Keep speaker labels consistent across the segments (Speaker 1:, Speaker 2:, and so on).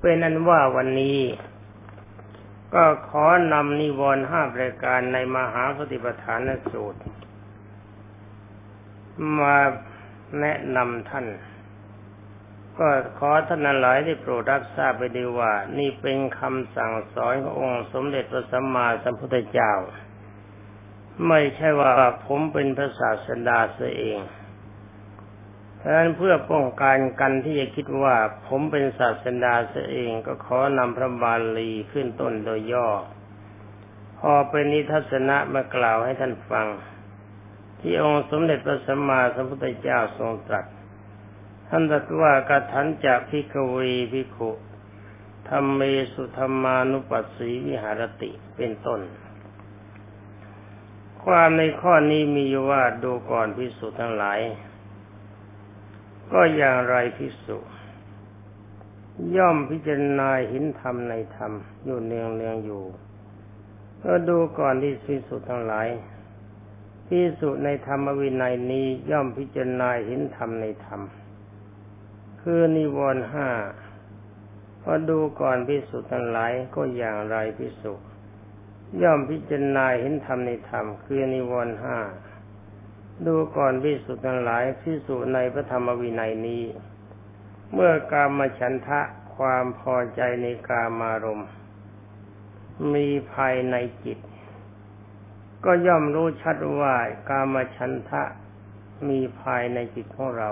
Speaker 1: เป็นอันว่าวันนี้ ก็ขอนำนิวรณ์ห้าประการในมหาสติปัฏฐานสูตร มาแนะนำท่าน ก็ขอท่านหลายได้โปรดรับทราบไปดีว่า นี่เป็นคำสั่งสอนขององค์สมเด็จพระสัมมาสัมพุทธเจ้า ไม่ใช่ว่าผมเป็นพระศาสดาเสียเอง เพราะฉะนั้นเพื่อป้องกันกันที่จะคิดว่าผมเป็นศาสดาเสียเองก็ขอนำพระบาลีขึ้นต้นโดยย่อ พอเป็นนิทัศนะมากล่าวให้ท่านฟัง ที่องค์สมเด็จพระสัมมาสัมพุทธเจ้าทรงตรัส ท่านตรัสว่ากทันจะพิกเวพิขุธรรมเมสุธรรมานุปัสสีวิหารติเป็นต้น ความในข้อนี้มีว่าดูก่อนพิสุทั้งหลาย ก็อย่างไรพิสุย่อมพิจารณาหินธรรมในธรรม อยู่เนืองเนืองอยู่ก็ดูก่อนที่พิสุทั้งหลายพิสุในธรรมวินัยนี้ย่อมพิจารณาหินธรรมในธรรม คือนิวรณ์ห้าพอดูก่อนพิสุทั้งหลายก็อย่างไรพิสุย่อมพิจารณาเห็นธรรมในธรรม คือนิวรณ์ห้า ดูก่อนพิสุทั้งหลายพิสุในพระธรรมวินัยนี้ เมื่อกามฉันทะความพอใจในกามารมณ์มีภายในจิต ก็ย่อมรู้ชัดว่ากามฉันทะมีภายในจิตของเรา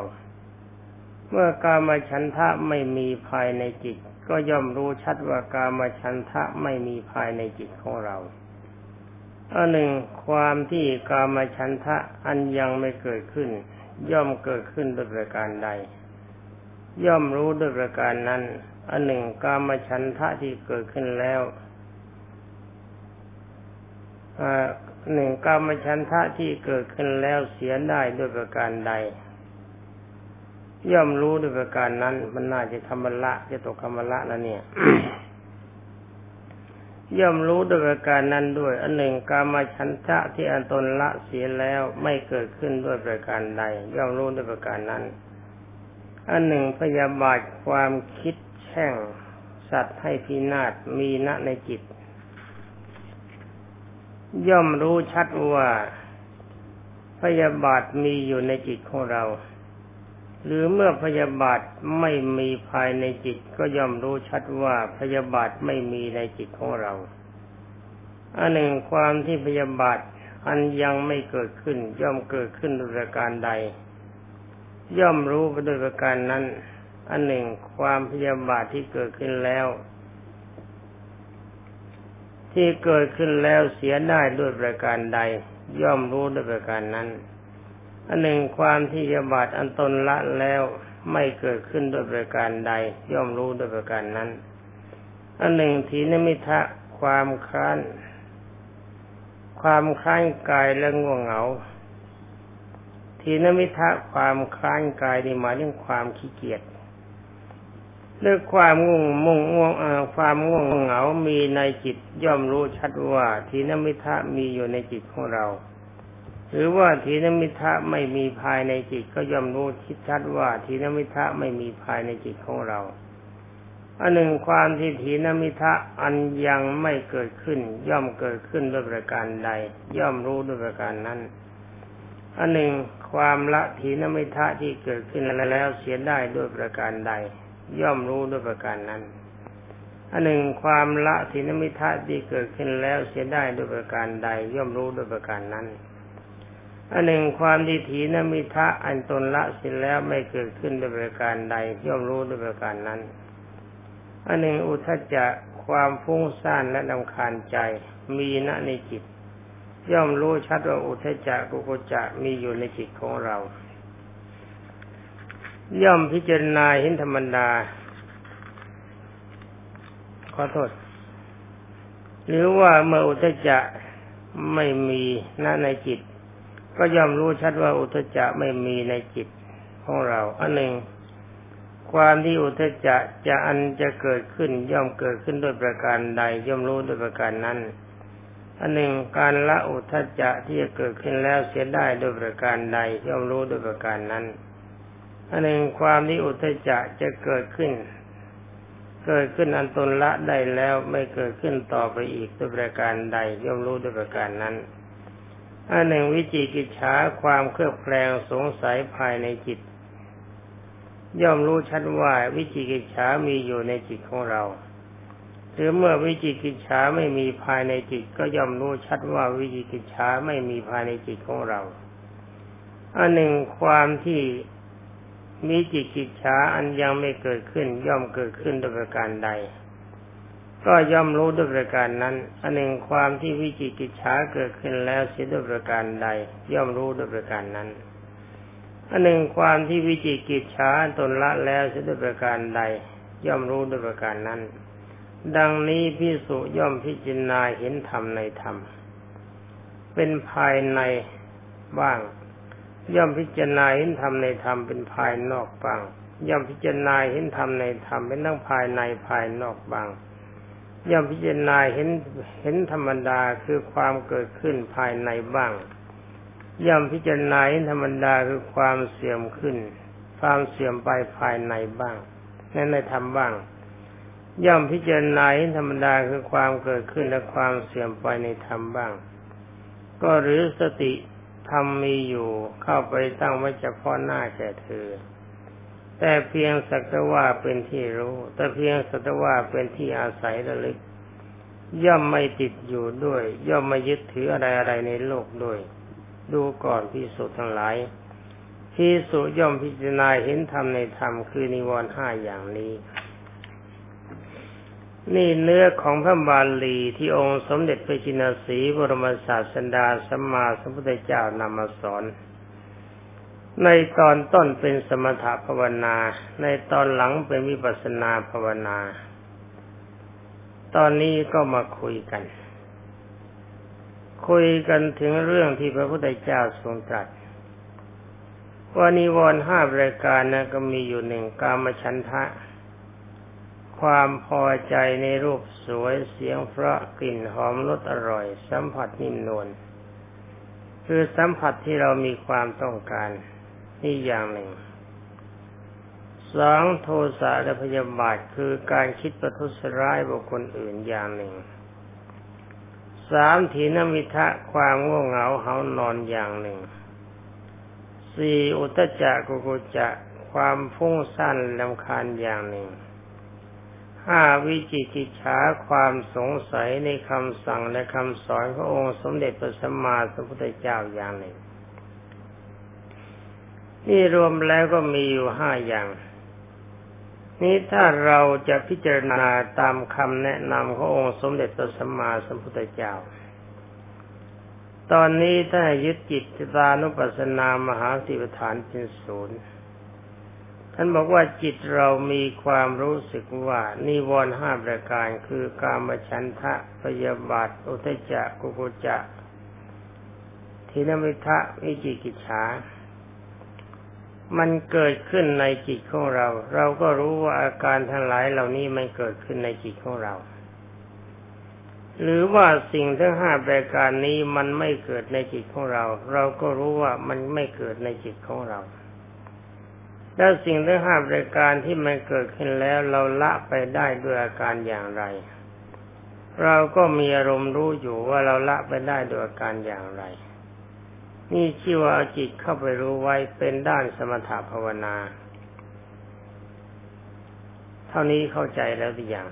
Speaker 1: เมื่อกามฉันทะไม่มีภายในจิต ก็ย่อมรู้ชัดว่ากามฉันทะไม่มีภายในจิตของเรา อันหนึ่งความที่กามฉันทะอันยังไม่เกิดขึ้น ย่อมเกิดขึ้นด้วยประการใด ย่อมรู้ด้วยประการนั้น อันหนึ่งกามฉันทะที่เกิดขึ้นแล้วหนึ่งกามฉันทะที่เกิดขึ้นแล้วเสียได้ด้วยประการใด ย่อมรู้ด้วยประการนั้น มันน่าจะคำละจะตกคำละแล้วเนี่ย ย่อมรู้ด้วยประการนั้นด้วย อันหนึ่งกามาชันทะที่อันตนละเสียแล้วไม่เกิดขึ้นด้วยประการใด ย่อมรู้ด้วยประการนั้น อันหนึ่งพยาบาทความคิดแช่งสัตว์ให้พินาศมีณในจิต ย่อมรู้ชัดว่าพยาบาทมีอยู่ในจิตของเรา หรือเมื่อพยาบาทไม่มีภายในจิตก็ย่อมรู้ชัดว่าพยาบาทไม่มีในจิตของเราอันหนึ่งความที่พยาบาทอันยังไม่เกิดขึ้น ย่อมเกิดขึ้นโดยประการใด ย่อมรู้ไปโดยประการนั้น อันหนึ่งความพยาบาทที่เกิดขึ้นแล้ว ที่เกิดขึ้นแล้วเสียได้ด้วยประการใด ย่อมรู้ด้วยประการนั้น อันหนึ่งความที่ยาบาทอันตนละแล้วไม่เกิดขึ้นโดยประการใด ย่อมรู้โดยประการนั้น อันหนึ่งทีนมิทะความค้าน ความค้านกายและง่วงเหงา ทีนมิทะความค้านกายนี่หมายถึงความขี้เกียจเรื่องความง่วงมุ่งง่วงความง่วงเหงา มีในจิตย่อมรู้ชัดว่าทีนมิทะมีอยู่ในจิตของเรา หรือว่าทีนมิทะไม่มีภายในจิตก็ย่อมรู้ชิดชัดว่าทีนมิทะไม่มีภายในจิตของเราอันหนึ่งความที่ทีนมิทะอันยังไม่เกิดขึ้น ย่อมเกิดขึ้นด้วยประการใด ย่อมรู้ด้วยประการนั้น อันหนึ่งความละทีนมิทะที่เกิดขึ้นแล้วเสียได้ด้วยประการใด ย่อมรู้ด้วยประการนั้น อันหนึ่งความละทีนมิทะที่เกิดขึ้นแล้วเสียได้ด้วยประการใด ย่อมรู้ด้วยประการนั้น อันหนึ่งความดีถีนมิทะอันตนละสิ้นแล้วไม่เกิดขึ้นด้วยประการใดย่อมรู้ด้วยประการนั้น อันหนึ่งอุทจจะความฟุ้งซ่านและลำคาญใจมีณในจิต ย่อมรู้ชัดว่าอุทจจะกุกุจะมีอยู่ในจิตของเรา ย่อมพิจารณาเห็นธรรมดา ขอโทษ หรือว่าเมื่ออุทจจะไม่มีณในจิต ก็ย่อมรู้ชัดว่าอุทจจะไม่มีในจิตของเรา อันหนึ่ง ความที่อุทจจะจะอันจะเกิดขึ้นย่อมเกิดขึ้นด้วยประการใด ย่อมรู้ด้วยประการนั้นอันหนึ่งการละอุทจจะที่จะเกิดขึ้นแล้วเสียได้ด้วยประการใดย่อมรู้ด้วยประการนั้น อันหนึ่งความที่อุทจจะจะเกิดขึ้น เกิดขึ้นอันตนละได้แล้วไม่เกิดขึ้นต่อไปอีกด้วยประการใดย่อมรู้ด้วยประการนั้น อันหนึ่งวิจิกิจฉาความเครือบแคลงสงสัยภายในจิต ย่อมรู้ชัดว่าวิจิกิจฉามีอยู่ในจิตของเราหรือเมื่อวิจิกิจฉาไม่มีภายในจิต ก็ย่อมรู้ชัดว่าวิจิกิจฉาไม่มีภายในจิตของเรา อันหนึ่งความที่มีจิตกิจฉาอันยังไม่เกิดขึ้นย่อมเกิดขึ้นโดยประการใด ก็ย่อมรู้ด้วยประการนั้น อันหนึ่งความที่วิจิกิจฉาเกิดขึ้นแล้วเสียด้วยประการใด ย่อมรู้ด้วยประการนั้น อันหนึ่งความที่วิจิกิจฉาตนละแล้วเสียด้วยประการใด ย่อมรู้ด้วยประการนั้น ดังนี้พิสุย่อมพิจารณาเห็นธรรมในธรรม เป็นภายในบ้าง ย่อมพิจารณาเห็นธรรมในธรรมเป็นภายนอกบ้าง ย่อมพิจารณาเห็นธรรมในธรรมเป็นทั้งภายในภายนอกบ้าง ย่อมพิจารณาเห็นเห็นธรรมดาคือความเกิดขึ้นภายในบ้าง ย่อมพิจารณาเห็นธรรมดาคือความเสื่อมขึ้น ความเสื่อมไปภายในบ้างนั่นในธรรมบ้าง ย่อมพิจารณาเห็นธรรมดาคือความเกิดขึ้นและความเสื่อมไปในธรรมบ้าง ก็หรือสติธรรมมีอยู่เข้าไปตั้งไว้เฉพาะหน้าแก่เธอ แต่เพียงสักแต่ว่าเป็นที่รู้ แต่เพียงสักแต่ว่าเป็นที่อาศัยระลึก ย่อมไม่ติดอยู่ด้วย ย่อมไม่ยึดถืออะไรอะไรในโลกด้วย ดูก่อนพิสุทั้งหลายพิสุย่อมพิจารณาเห็นธรรมในธรรมคือนิวรณ์ห้าอย่างนี้ นี่เนื้อของพระบาลีที่องค์สมเด็จพระจินสีบรมศาสดาสัมมาสัมพุทธเจ้านำมาสอน ในตอนต้นเป็นสมถภาวนา ในตอนหลังเป็นวิปัสนาภาวนา ตอนนี้ก็มาคุยกัน คุยกันถึงเรื่องที่พระพุทธเจ้าทรงตรัสว่านิวรณ์ห้ารายการนะก็มีอยู่หนึ่งกามฉันทะ ความพอใจในรูปสวยเสียงเพราะกลิ่นหอมรสอร่อย สัมผัสนิ่มนวลคือสัมผัสที่เรามีความต้องการ นี่อย่างหนึ่งสองโทสะและพยาบาทคือการคิดประทุษร้ายบุคคลอื่นอย่างหนึ่งสามถีนมิทะความง่วงเหงาเหานอนอย่างหนึ่งสี่อุตจักกุกุจะความฟุ้งซ่านลำคาญอย่างหนึ่งห้าวิจิกิจฉาความสงสัยในคำสั่งและคำสอนขององค์สมเด็จพระสัมมาสัมพุทธเจ้าอย่างหนึ่ง นี่รวมแล้วก็มีอยู่ห้าอย่าง นี้ถ้าเราจะพิจารณาตามคำแนะนำขององค์สมเด็จพระสัมมาสัมพุทธเจ้า ตอนนี้ถ้ายึดจิตตานุปัสสนามหาสิบฐานเป็นศูนย์ท่านบอกว่าจิตเรามีความรู้สึกว่านิวรณ์ห้าประการคือกามฉันทะพยาบาทอุทจักกุกุจะทินมิทะวิจิกิจฉา มันเกิดขึ้นในจิตของเรา เราก็รู้ว่าอาการทั้งหลายเหล่านี้มันเกิดขึ้นในจิตของเรา หรือว่าสิ่งทั้งห้าประการนี้มันไม่เกิดในจิตของเรา เราก็รู้ว่ามันไม่เกิดในจิตของเราแล้วสิ่งทั้งห้าปรายการที่มันเกิดขึ้นแล้วเราละไปได้ด้วยอาการอย่างไร เราก็มีอารมณ์รู้อยู่ว่าเราละไปได้ด้วยอาการอย่างไร นี่ชื่อว่าจิตเข้าไปรู้ไว้เป็นด้านสมถภาวนา เท่านี้เข้าใจแล้วหรือยัง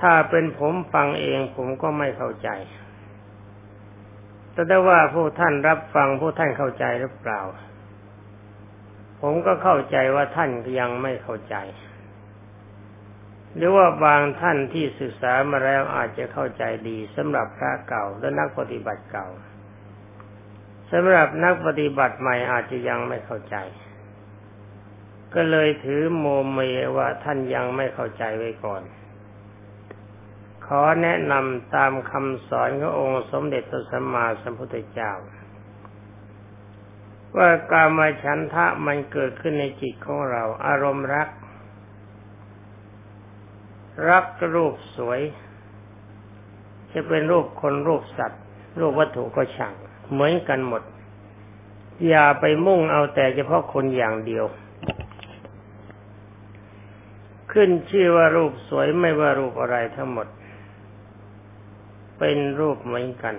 Speaker 1: ถ้าเป็นผมฟังเองผมก็ไม่เข้าใจ แต่ได้ว่าผู้ท่านรับฟังผู้ท่านเข้าใจหรือเปล่า ผมก็เข้าใจว่าท่านยังไม่เข้าใจ หรือว่าบางท่านที่ศึกษามาแล้วอาจจะเข้าใจดีสำหรับพระเก่าและนักปฏิบัติเก่าสำหรับนักปฏิบัติใหม่อาจจะยังไม่เข้าใจ ก็เลยถือโมเมว่าท่านยังไม่เข้าใจไว้ก่อน ขอแนะนำตามคำสอนขององค์สมเด็จพระสัมมาสัมพุทธเจ้า ว่าการมาฉันทะมันเกิดขึ้นในจิตของเรา อารมณ์รัก รักรูปสวย จะเป็นรูปคนรูปสัตว์ รูปวัตถุก็ช่างเหมือนกันหมด อย่าไปมุ่งเอาแต่เฉพาะคนอย่างเดียว ขึ้นชื่อว่ารูปสวยไม่ว่ารูปอะไรทั้งหมด เป็นรูปเหมือนกัน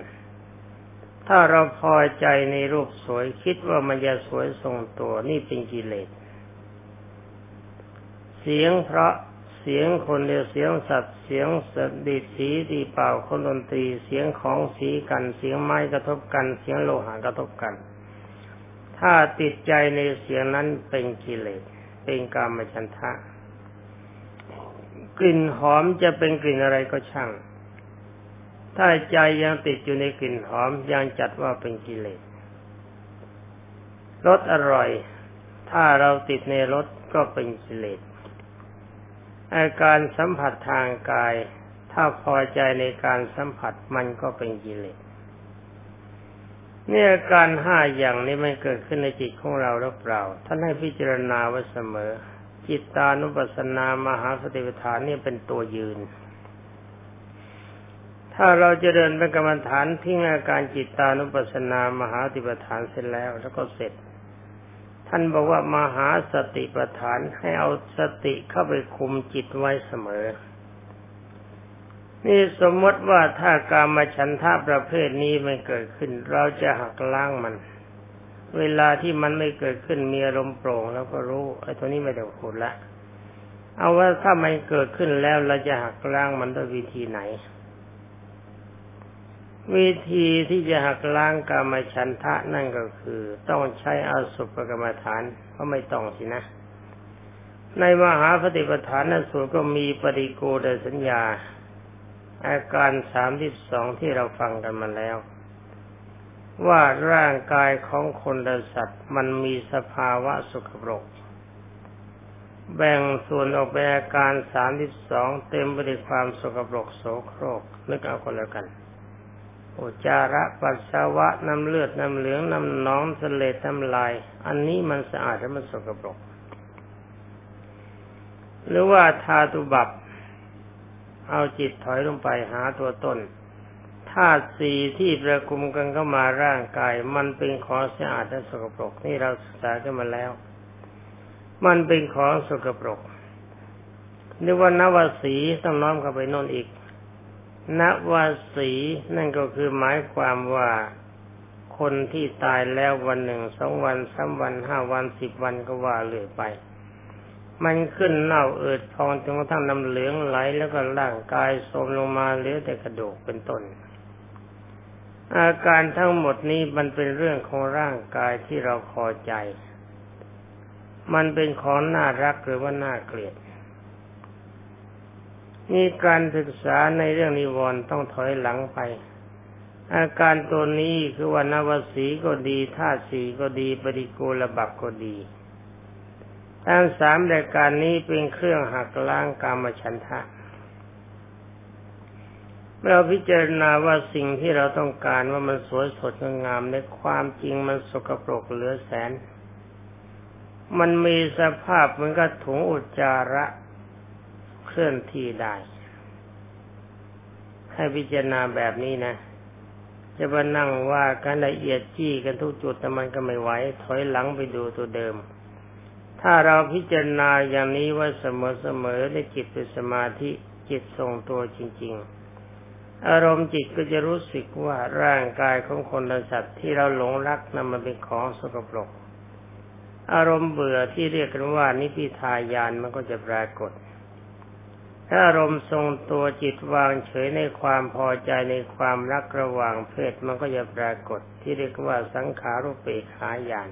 Speaker 1: ถ้าเราพอใจในรูปสวยคิดว่ามันจะสวยทรงตัวนี่เป็นกิเลสเสียงเพราะ เสียงคนเดียวเสียงสัตว์เสียงสดิดสีดีเป่าคนดนตรีเสียงของสีกันเสียงไม้กระทบกัน เสียงโลหะกระทบกัน ถ้าติดใจในเสียงนั้นเป็นกิเลสเป็นกามฉันทะ กลิ่นหอมจะเป็นกลิ่นอะไรก็ช่าง ถ้าใจยังติดอยู่ในกลิ่นหอมยังจัดว่าเป็นกิเลสรสอร่อย ถ้าเราติดในรสก็เป็นกิเลส อาการสัมผัสทางกาย ถ้าพอใจในการสัมผัสมันก็เป็นกิเลสเนี่ยการห้าอย่างนี้มันเกิดขึ้นในจิตของเราหรือเปล่า ท่านให้พิจารณาไว้เสมอ จิตตานุปัสสนามหาสติปัฏฐานนี่เป็นตัวยืน ถ้าเราจะเดินเป็นกรรมฐานทิ้งอาการจิตตานุปัสสนามหาสติปัฏฐานเสร็จแล้ว แล้วก็เสร็จ ท่านบอกว่ามหาสติปัฏฐานให้เอาสติเข้าไปคุมจิตไว้เสมอ นี่สมมติว่าถ้าการมาฉันทาประเภทนี้ไม่เกิดขึ้น เราจะหักล้างมัน เวลาที่มันไม่เกิดขึ้นมีอารมณ์โปร่งแล้วก็รู้ไอ้ตัวนี้ไม่ต้องพูดละ เอาว่าถ้ามันเกิดขึ้นแล้วเราจะหักล้างมันด้วยวิธีไหน วิธีที่จะหักล้างกรรมฉันทะนั่นก็คือ ต้องใช้อาสุปกรรมฐานเพราะไม่ต้องสินะ ในมหาปฏิปทานนั้นสูตรก็มีปริโกดสัญญา อาการสามที่สองที่เราฟังกันมาแล้ว ว่าร่างกายของคนและสัตว์มันมีสภาวะสุขปรก แบ่งส่วนออกเป็นอาการสามที่สองเต็มไปด้วยความสกปรกโสโครกนึกเอาคนแล้วกัน อุจาระปัสสาวะน้ำเลือดน้ำเหลืองน้ำหนองสเลดน้ำลาย อันนี้มันสะอาดและมันสกปรก หรือว่าทาตุบับเอาจิตถอยลงไปหาตัวตนธาตุสีที่ประคุมกันเข้ามาร่างกาย มันเป็นของสะอาดและสกปรก นี่เราศึกษากันมาแล้ว มันเป็นของสกปรกหรือว่า นวสีต้องน้อมเข้าไปน่นอีก นวสีนั่นก็คือหมายความว่าคนที่ตายแล้ววันหนึ่งสองวันสามวันห้าวันสิบวันก็ว่าเลื่อยไป มันขึ้นเน่าเอิดพองจนกระทั่งน้ำเหลืองไหลแล้วก็ร่างกายโทมลงมาเหลือแต่กระดูกเป็นต้น อาการทั้งหมดนี้มันเป็นเรื่องของร่างกายที่เราพอใจ มันเป็นของน่ารักหรือว่าน่าเกลียด มีการศึกษาในเรื่องนิวรณ์ต้องถอยหลังไป อาการตัวนี้คือว่านวสีก็ดีธาตุสีก็ดีปฏิโกลบับก็ดีทั้งสามรายการนี้เป็นเครื่องหักล้างกามฉันทะเราพิจารณาว่าสิ่งที่เราต้องการว่ามันสวยสดงามในความจริงมันสกปรกเหลือแสน มันมีสภาพเหมือนกับถุงอุจจาระ เคลื่อนที่ได้ ให้พิจารณาแบบนี้นะ จะมานั่งว่าการละเอียดจี้กันทุกจุดแต่มันก็ไม่ไหวถอยหลังไปดูตัวเดิม ถ้าเราพิจารณาอย่างนี้ว่าเสมอๆในจิตเป็นสมาธิจิตทรงตัวจริง ๆอารมณ์จิตก็จะรู้สึกว่าร่างกายของคนและสัตว์ที่เราหลงรักนั้นมันเป็นของสกปรก อารมณ์เบื่อที่เรียกกันว่านิพิทายานมันก็จะปรากฏ ถ้าอารมณ์ทรงตัวจิตวางเฉยในความพอใจในความรักระหว่างเพศมันก็จะปรากฏที่เรียกว่าสังขารุปเปขาญาณ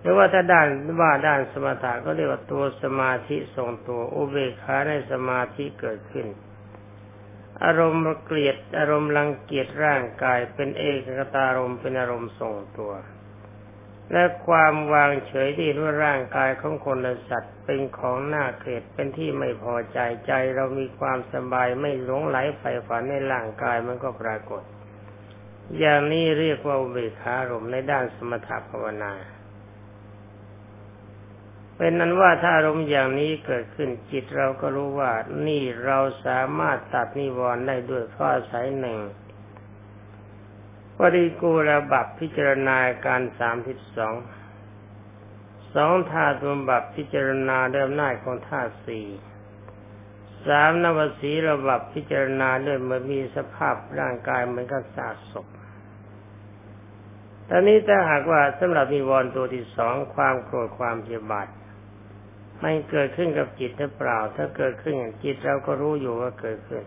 Speaker 1: หรือว่าถ้าด้านว่าด้านสมถะก็เรียกว่าตัวสมาธิทรงตัวอุเบกขาในสมาธิเกิดขึ้น อารมณ์เกลียดอารมณ์รังเกียจร่างกายเป็นเอกกตารมณ์เป็นอารมณ์ทรงตัว และความวางเฉยที่รู้ร่างกายของคนและสัตว์ เป็นของน่าเกลียดเป็นที่ไม่พอใจใจ เรามีความสบายไม่หลงไหลใฝ่ฝันในร่างกายมันก็ปรากฏ อย่างนี้เรียกว่าเบกขารมในด้านสมถภาวนา เป็นนั้นว่าถ้าอารมณ์อย่างนี้เกิดขึ้นจิตเราก็รู้ว่านี่เราสามารถตัดนิวรณ์ได้ด้วยข้อสายหนึ่ง ปริกูระบับพิจารณาการสามสิบสอง สองธาตุบำบัดพิจารณาด้วยอำนาของธาตุสี่สามนวสีระบับพิจารณาด้วยเมื่อมีสภาพร่างกายเหมือนกับสาศพตอนนี้ถ้าหากว่าสำหรับมีวรตัวที่สองความโกรธความเพียบาทไม่เกิดขึ้นกับจิตหรือเปล่า ถ้าเกิดขึ้นจิตเราก็รู้อยู่ว่าเกิดขึ้น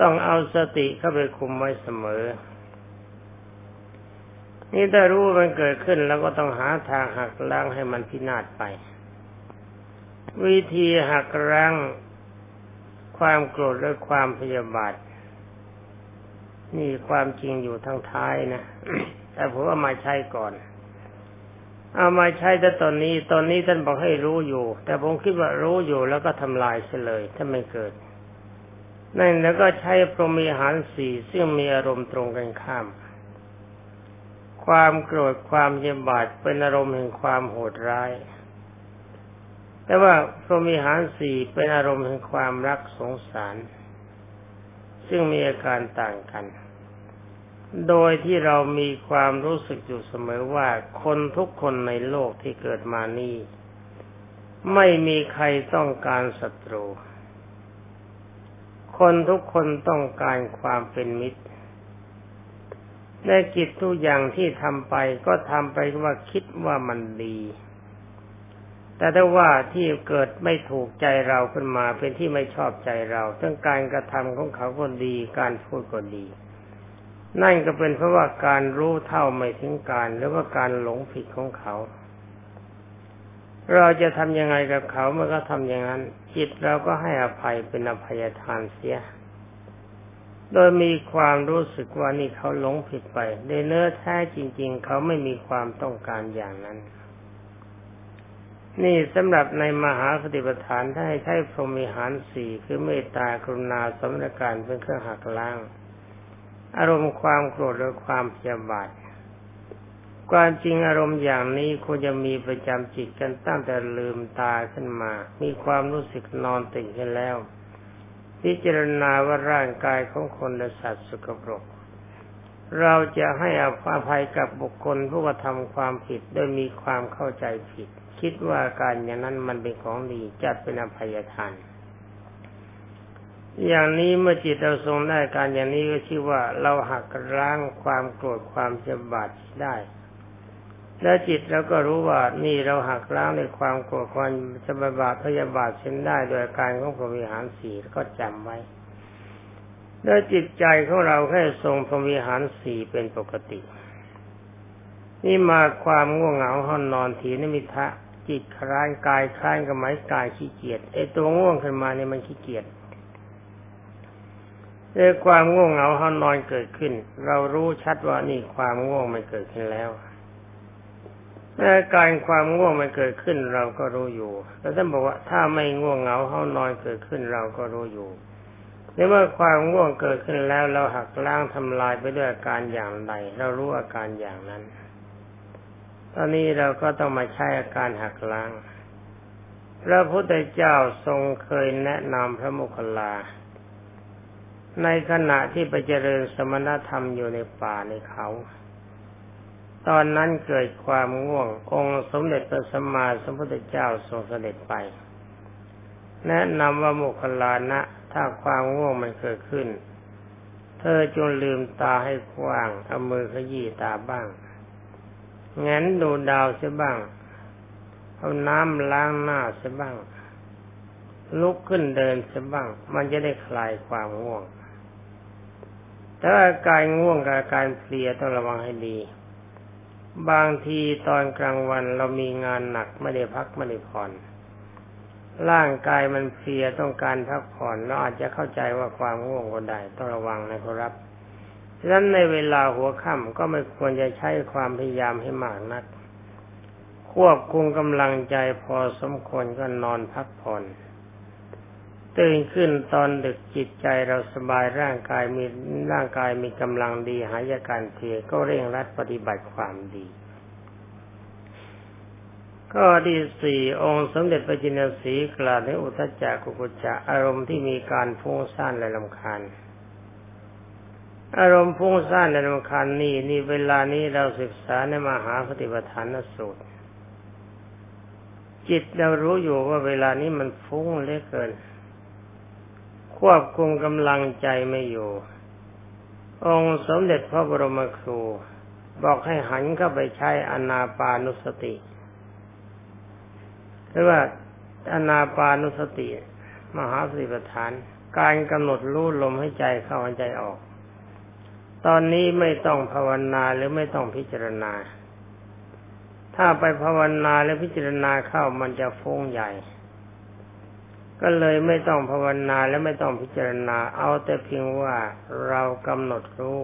Speaker 1: ต้องเอาสติเข้าไปคุมไว้เสมอ นี่ถ้ารู้มันเกิดขึ้นแล้วก็ต้องหาทางหักล้างให้มันพินาศไป วิธีหักล้างความโกรธและความพยาบาท นี่ความจริงอยู่ทางท้ายนะ แต่ผมว่ามาใช้ก่อน เอามาใช้แต่ตอนนี้ ตอนนี้ท่านบอกให้รู้อยู่ แต่ผมคิดว่ารู้อยู่แล้วก็ทำลายเสียเลยถ้าไม่เกิด นั่นแล้วก็ใช้พรหมีหารสี่ซึ่งมีอารมณ์ตรงกันข้าม ความโกรธความเยบาดเป็นอารมณ์แห่งความโหดร้าย แต่ว่าพรหมิหารสี่เป็นอารมณ์แห่งความรักสงสาร ซึ่งมีอาการต่างกัน โดยที่เรามีความรู้สึกอยู่เสมอว่าคนทุกคนในโลกที่เกิดมานี้ไม่มีใครต้องการศัตรู คนทุกคนต้องการความเป็นมิตร ในกิจทุกอย่างที่ทำไปก็ทำไปว่าคิดว่ามันดี แต่ถ้าว่าที่เกิดไม่ถูกใจเราขึ้นมาเป็นที่ไม่ชอบใจเราทั้งการกระทำของเขาก็ดี การพูดก็ดี นั่นก็เป็นเพราะว่าการรู้เท่าไม่ถึงการหรือว่าการหลงผิดของเขา เราจะทำยังไงกับเขาเมื่อเขาทำอย่างนั้น จิตเราก็ให้อภัยเป็นอภัยทานเสีย โดยมีความรู้สึกว่านี่เขาหลงผิดไป ในเนื้อแท้จริง ๆ เขาไม่มีความต้องการอย่างนั้น นี่สำหรับในมหาสติปัฏฐานถ้าให้ใช้พรหมิหารสี่คือเมตตากรุณาสมณการเป็นเครื่องหักล้าง อารมณ์ความโกรธหรือความพยาบาทความจริงอารมณ์อย่างนี้ควรจะมีประจำจิตกันตั้งแต่ลืมตาขึ้นมา มีความรู้สึกนอนตื่นขึ้นแล้ว พิจารณาว่าร่างกายของคนและสัตว์สกปรก เราจะให้อภัยกับบุคคลผู้กระทำความผิดโดยมีความเข้าใจผิด คิดว่าการอย่างนั้นมันเป็นของดีจัดเป็นอภัยทาน อย่างนี้เมื่อจิตเราทรงได้การอย่างนี้ก็ชื่อว่าเราหักล้างความโกรธความเจ็บบาดได้ แล้วจิตเราก็รู้ว่านี่เราหักล้างในความโกรธความจะบาดพยาบาทเช่นได้โดยการของพรหมิหารสีก็จำไว้แล้วจิตใจของเราแค่ทรงพรหมิหารสีเป็นปกติ นี่มาความง่วงเหงาห้องนอนถีนมิทะจิตคลานกายคลานกับหมายกายขี้เกียจไอตัวง่วงขึ้นมาเนี่ยมันขี้เกียจเรื่องความง่วงเหงาหานอนเกิดขึ้น เรารู้ชัดว่านี่ความง่วงมันเกิดขึ้นแล้ว เมื่อการความง่วงมันเกิดขึ้นเราก็รู้อยู่ แล้วท่านบอกว่าถ้าไม่ง่วงเหงาหานอนเกิดขึ้นเราก็รู้อยู่ในเมื่อความง่วงเกิดขึ้นแล้ว เราหักล้างทำลายไปด้วยอาการอย่างไรเรารู้อาการอย่างนั้น ตอนนี้เราก็ต้องมาใช้อาการหักล้าง พระพุทธเจ้าทรงเคยแนะนำพระโมคคัลลา ในขณะที่ไปเจริญสมณธรรมอยู่ในป่าในเขา ตอนนั้นเกิดความง่วง องค์สมเด็จพระสัมมาสัมพุทธเจ้าทรงเสด็จไป แนะนำว่าโมคคัลลานะ ถ้าความง่วงมันเกิดขึ้น เธอจงลืมตาให้กว้าง เอามือขยี้ตาบ้าง งั้นดูดาวเสียบ้าง เอาน้ำล้างหน้าเสียบ้าง ลุกขึ้นเดินเสียบ้าง มันจะได้คลายความง่วงแต่อาการง่วงกับอาการเพลียต้องระวังให้ดี บางทีตอนกลางวันเรามีงานหนักไม่ได้พักไม่ได้ผ่อน ร่างกายมันเพลียต้องการพักผ่อนเราอาจจะเข้าใจว่าความง่วงก็ได้ต้องระวังนะครับฉะนั้นในเวลาหัวค่ำก็ไม่ควรจะใช้ความพยายามให้มากนัก ควบคุมกำลังใจพอสมควรก็นอนพักผ่อน ตื่นขึ้นตอนดึกจิตใจเราสบายร่างกายมีร่างกายมีกำลังดีหายาการเพียก็เร่งรัดปฏิบัติความดีก็ที่สี่องค์สมเด็จพระจินสีกล่าวในอุทจจะกุกุจะอารมณ์ที่มีการฟุ้งซ่านและลำคาญ อารมณ์พุ่งสร้างในรำคาญนี่นี่เวลานี้เราศึกษาในมหาปฏิปทานสูตร จิตเรารู้อยู่ว่าเวลานี้มันฟุ้งเหลือเกิน ควบคุมกำลังใจไม่อยู่ องค์สมเด็จพระบรมครู บอกให้หันเข้าไปใช้อนาปานุสติหรือว่าอนาปานุสติ มหาสติปัฏฐาน การกำหนดรู้ลมให้ใจเข้าใจออก ตอนนี้ไม่ต้องภาวนาหรือไม่ต้องพิจารณา ถ้าไปภาวนาและพิจารณาเข้ามันจะฟุ้งใหญ่ ก็เลยไม่ต้องภาวนาและไม่ต้องพิจารณา เอาแต่เพียงว่าเรากำหนดรู้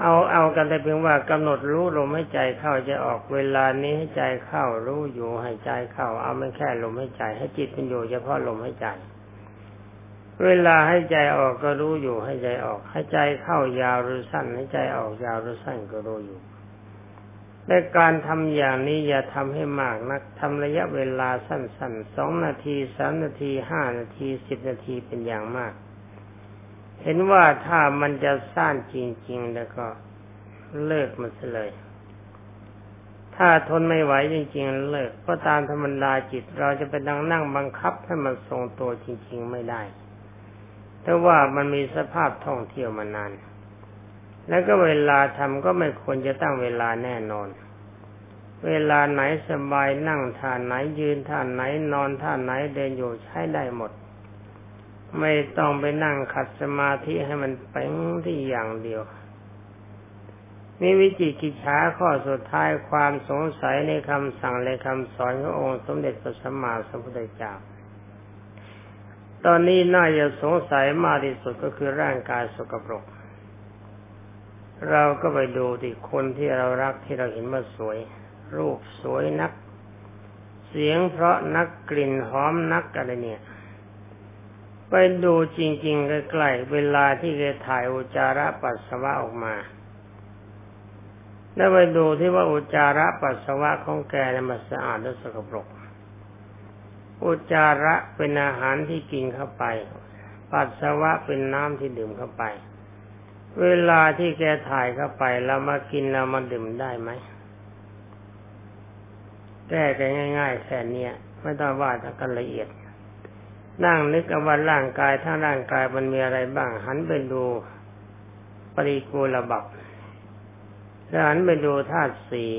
Speaker 1: เอาเอากันแต่เพียงว่ากำหนดรู้ลมให้ใจเข้าจะออกเวลานี้ให้ใจเข้ารู้อยู่ให้ใจเข้า เอาไม่แค่ลมให้ใจให้จิตมันอยู่เฉพาะลมให้ใจ เวลาให้ใจออกก็รู้อยู่ให้ใจออก ให้ใจเข้ายาวหรือสั้นให้ใจออกยาวหรือสั้นก็รู้อยู่ ในการทำอย่างนี้อย่าทำให้มากนักทำระยะเวลาสั้นๆสองนาทีสามนาทีห้านาทีสิบนาทีเป็นอย่างมาก เห็นว่าถ้ามันจะสั้นจริง ๆ แล้วก็เลิกมันเลย ถ้าทนไม่ไหวจริง ๆ เลิกก็ตามธรรมดาจิต เราจะไปนั่งนั่งบังคับให้มันทรงตัวจริง ๆ ไม่ได้แต่ว่ามันมีสภาพท่องเที่ยวมานาน แล้วก็เวลาทำก็ไม่ควรจะตั้งเวลาแน่นอน เวลาไหนสบายนั่งท่าไหนยืนท่าไหนนอนท่าไหนเดินอยู่ใช้ได้หมด ไม่ต้องไปนั่งขัดสมาธิให้มันเป่งที่อย่างเดียวนี่วิจิกิจฉาข้อสุดท้ายความสงสัยในคำสั่งและคำสอนขององค์สมเด็จพระสัมมาสัมพุทธเจ้า ตอนนี้น่าจะสงสัยมากที่สุดก็คือร่างกายสกปรก เราก็ไปดูที่คนที่เรารักที่เราเห็นว่าสวย รูปสวยนัก เสียงเพราะนักกลิ่นหอมนักอะไรเนี่ย ไปดูจริงๆใกล้ๆเวลาที่แกถ่ายอุจาระปัสสาวะออกมา แล้วไปดูที่ว่าอุจาระปัสสาวะของแกเนี่ยมันสะอาดหรือสกปรกอุจาระเป็นอาหารที่กินเข้าไป ปัสสาวะเป็นน้ำที่ดื่มเข้าไป เวลาที่แกถ่ายเข้าไปเรามากินเรามาดื่มได้ไหมแก้กันง่ายๆแค่นี้ไม่ต้องว่าทั้งกันละเอียด นั่งนึกว่าร่างกายถ้าร่างกายมันมีอะไรบ้าง หันไปดูปริกูลบับแล้วหันไปดูธาตุสี่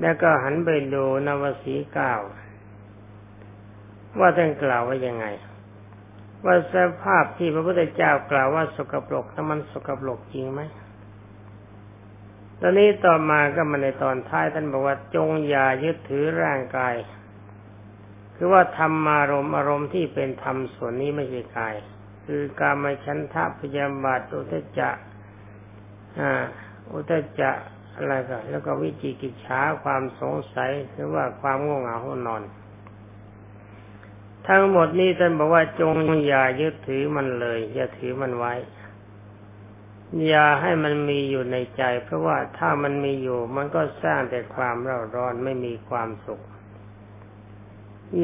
Speaker 1: แล้วก็หันไปดูนวสีเก้าว่าท่านกล่าวว่ายังไง ว่าสภาพที่พระพุทธเจ้ากล่าวว่าสกปรกถ้ามันสกปรกจริงไหมตอนนี้ต่อมาก็มาในตอนท้ายท่านบอกว่าจงอย่ายึดถือร่างกาย คือว่าธรรมารมอารมณ์ที่เป็นธรรมส่วนนี้ไม่ใช่กาย คือการมาชันทะพยาบาทอุทจะอ่าอุทจะอะไรกันแล้วก็วิจิกิจฉาความสงสัยหรือว่าความง่วงเหงาห้นอน ทั้งหมดนี้ท่านบอกว่าจงอย่ายึดถือมันเลย อย่าถือมันไว้ อย่าให้มันมีอยู่ในใจ เพราะว่าถ้ามันมีอยู่ มันก็สร้างแต่ความเร่าร้อนไม่มีความสุข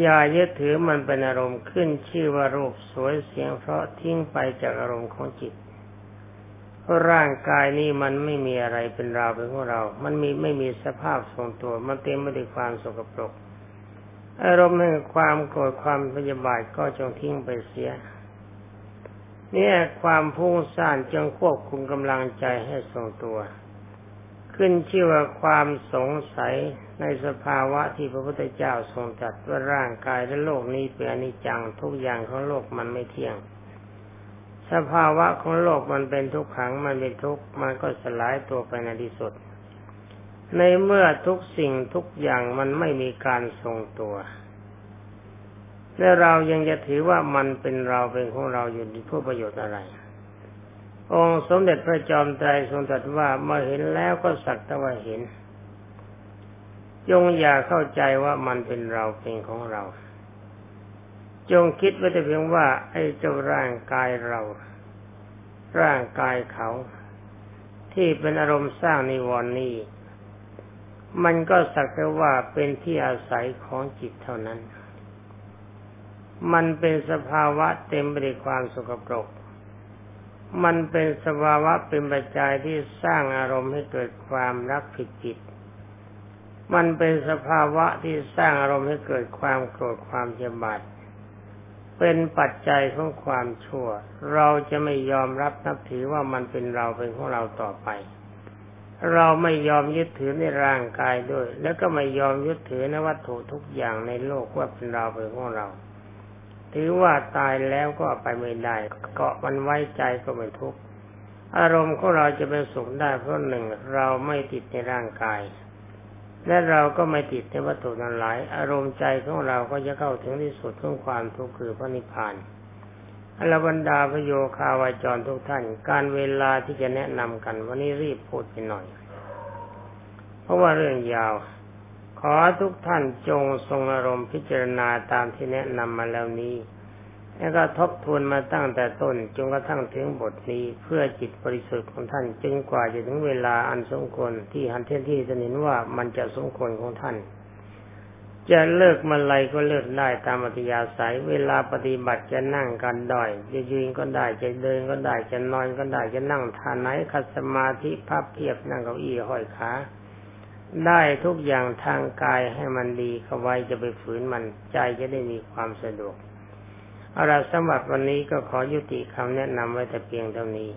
Speaker 1: อย่ายึดถือมันเป็นอารมณ์ขึ้นชื่อว่ารูปสวยเสียง เพราะทิ้งไปจากอารมณ์ของจิตเพราะร่างกายนี้มันไม่มีอะไรเป็นเราเป็นของเรา มันมีไม่มีสภาพทรงตัว มันเต็มไปด้วยความสกปรก อารมณ์แห่งความโกรธความพยาบาทก็จงทิ้งไปเสีย เนี่ยความพุ่งซ่านจงควบคุมกำลังใจให้ทรงตัว ขึ้นชื่อว่าความสงสัยในสภาวะที่พระพุทธเจ้าทรงตรัสว่าร่างกายและโลกนี้เป็นอนิจจังทุกอย่างของโลกมันไม่เที่ยง สภาวะของโลกมันเป็นทุกขังมันเป็นทุกข์มันก็สลายตัวไปในที่สุด ในเมื่อทุกสิ่งทุกอย่างมันไม่มีการทรงตัว และเรายังจะถือว่ามันเป็นเราเป็นของเราอยู่เพื่อประโยชน์อะไร องค์สมเด็จพระจอมไตรทรงตรัสว่าเมื่อเห็นแล้วก็สักแต่ว่าเห็น จงอย่าเข้าใจว่ามันเป็นเราเป็นของเรา จงคิดไว้แต่เพียงว่า ไอ้เจ้าร่างกายเรา ร่างกายเขา ที่เป็นอารมณ์สร้างนิวรณ์นี้ มันก็สักแต่ว่าเป็นที่อาศัยของจิตเท่านั้น มันเป็นสภาวะเต็มไปด้วยความสกปรก มันเป็นสภาวะเป็นปัจจัยที่สร้างอารมณ์ให้เกิดความรักผิดจิต มันเป็นสภาวะที่สร้างอารมณ์ให้เกิดความโกรธความเจ็บาดเป็นปัจจัยของความชั่ว เราจะไม่ยอมรับนับถือว่ามันเป็นเราเป็นของเราต่อไป เราไม่ยอมยึดถือในร่างกายด้วย แล้วก็ไม่ยอมยึดถือในวัตถุทุกอย่างในโลกว่าเป็นเราเป็นของเรา ถือว่าตายแล้วก็ไปไม่ได้เกาะมันไว้ใจก็ไม่ทุกข์อารมณ์ของเราจะเป็นสุขได้เพราะหนึ่งเราไม่ติดในร่างกาย และเราก็ไม่ติดในวัตถุนั้นหลาย อารมณ์ใจของเราก็จะเข้าถึงที่สุดของความทุกข์คือพระนิพพาน อรบรรดาพโยคาวาจรทุกท่าน การเวลาที่จะแนะนำกัน วันนี้รีบพูดไปหน่อย เพราะว่าเรื่องยาว ขอทุกท่านจงทรงอารมณ์พิจารณาตามที่แนะนำมาแล้วนี้ แล้วก็ทบทวนมาตั้งแต่ต้นจนกระทั่งถึงบทนี้เพื่อจิตบริสุทธิ์ของท่านจนกว่าจะถึงเวลาอันสมควรที่หันเทนที่จะเห็นว่ามันจะสมควรของท่าน จะเลิกมาลัยก็เลิกได้ตามอัธยาศัย เวลาปฏิบัติจะนั่งกันได้ จะยืนก็ได้ จะเดินก็ได้ จะนอนก็ได้ จะนั่งทานไหนคัดสมาธิพับเพียบนั่งเก้าอี้ห้อยขา ได้ทุกอย่างทางกายให้มันดีเข้าไว้จะไปฝืนมันใจจะได้มีความสะดวกเอาละสำหรับวันนี้ก็ขอยุติคำแนะนำไว้แต่เพียงเท่านี้